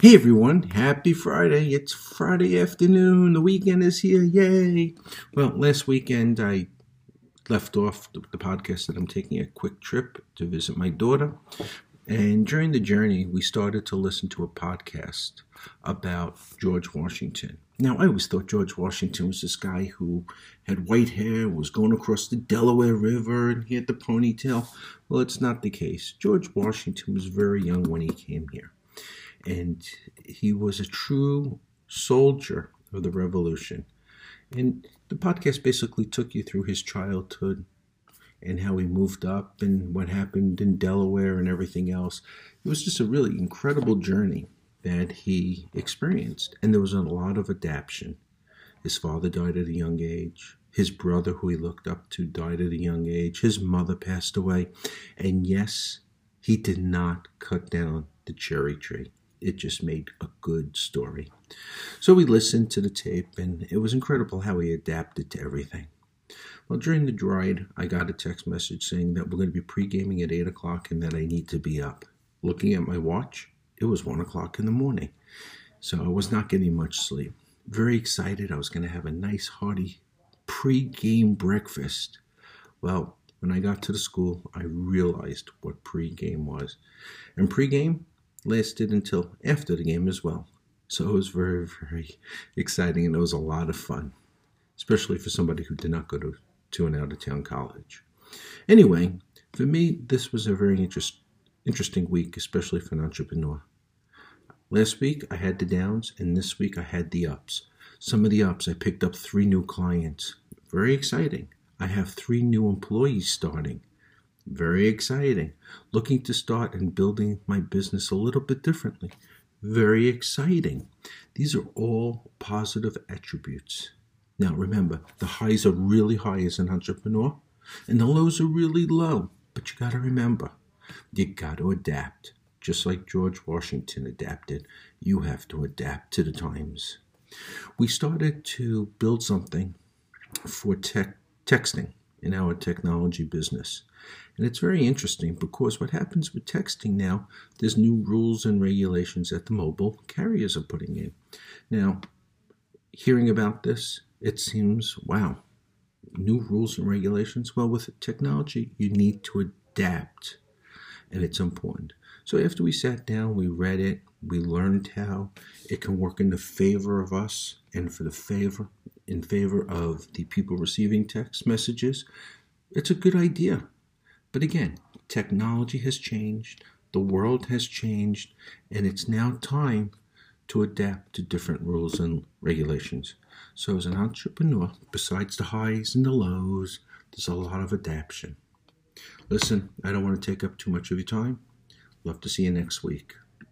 Hey everyone, happy Friday. It's Friday afternoon. The weekend is here. Yay. Well, last weekend I left off the, podcast that I'm taking a quick trip to visit my daughter. And during the journey, we started to listen to a podcast about George Washington. Now, I always thought George Washington was this guy who had white hair, was going across the Delaware River, and he had the ponytail. Well, it's not the case. George Washington was very young when he came here and he was a true soldier of the revolution. And the podcast basically took you through his childhood and how he moved up and what happened in Delaware and everything else. It was just a really incredible journey that he experienced, and there was a lot of adaptation. His father died at a young age. His brother, who he looked up to, died at a young age. His mother passed away. And yes, he did not cut down the cherry tree it just made a good story. So we listened to the tape, and it was incredible how he adapted to everything. Well, during the ride, I got a text message saying that we're going to be pre gaming at 8 o'clock and that I need to be up. Looking at my watch, it was 1 o'clock in the morning. So I was not getting much sleep. Very excited. I was going to have a nice, hearty pre game breakfast. Well, when I got to the school, I realized what pre game was. And pre game, lasted until after the game as well. So it was very, very exciting and it was a lot of fun, especially for somebody who did not go to, to an out of town college. Anyway, for me, this was a very interest, interesting week, especially for an entrepreneur. Last week I had the downs, and this week I had the ups. Some of the ups, I picked up three new clients. Very exciting. I have three new employees starting. Very exciting. Looking to start and building my business a little bit differently. Very exciting. These are all positive attributes. Now remember, the highs are really high as an entrepreneur, and the lows are really low. But you got to remember, you got to adapt. Just like George Washington adapted, you have to adapt to the times. We started to build something for texting in our technology business. And it's very interesting because what happens with texting now, there's new rules and regulations that the mobile carriers are putting in. Now, hearing about this, it seems, wow, new rules and regulations. Well, with technology, you need to adapt, and it's important. So after we sat down, we read it, we learned how it can work in the favor of us and for the favor in favor of the people receiving text messages. It's a good idea. But again, technology has changed, the world has changed, and it's now time to adapt to different rules and regulations. So, as an entrepreneur, besides the highs and the lows, there's a lot of adaptation. Listen, I don't want to take up too much of your time. Love to see you next week.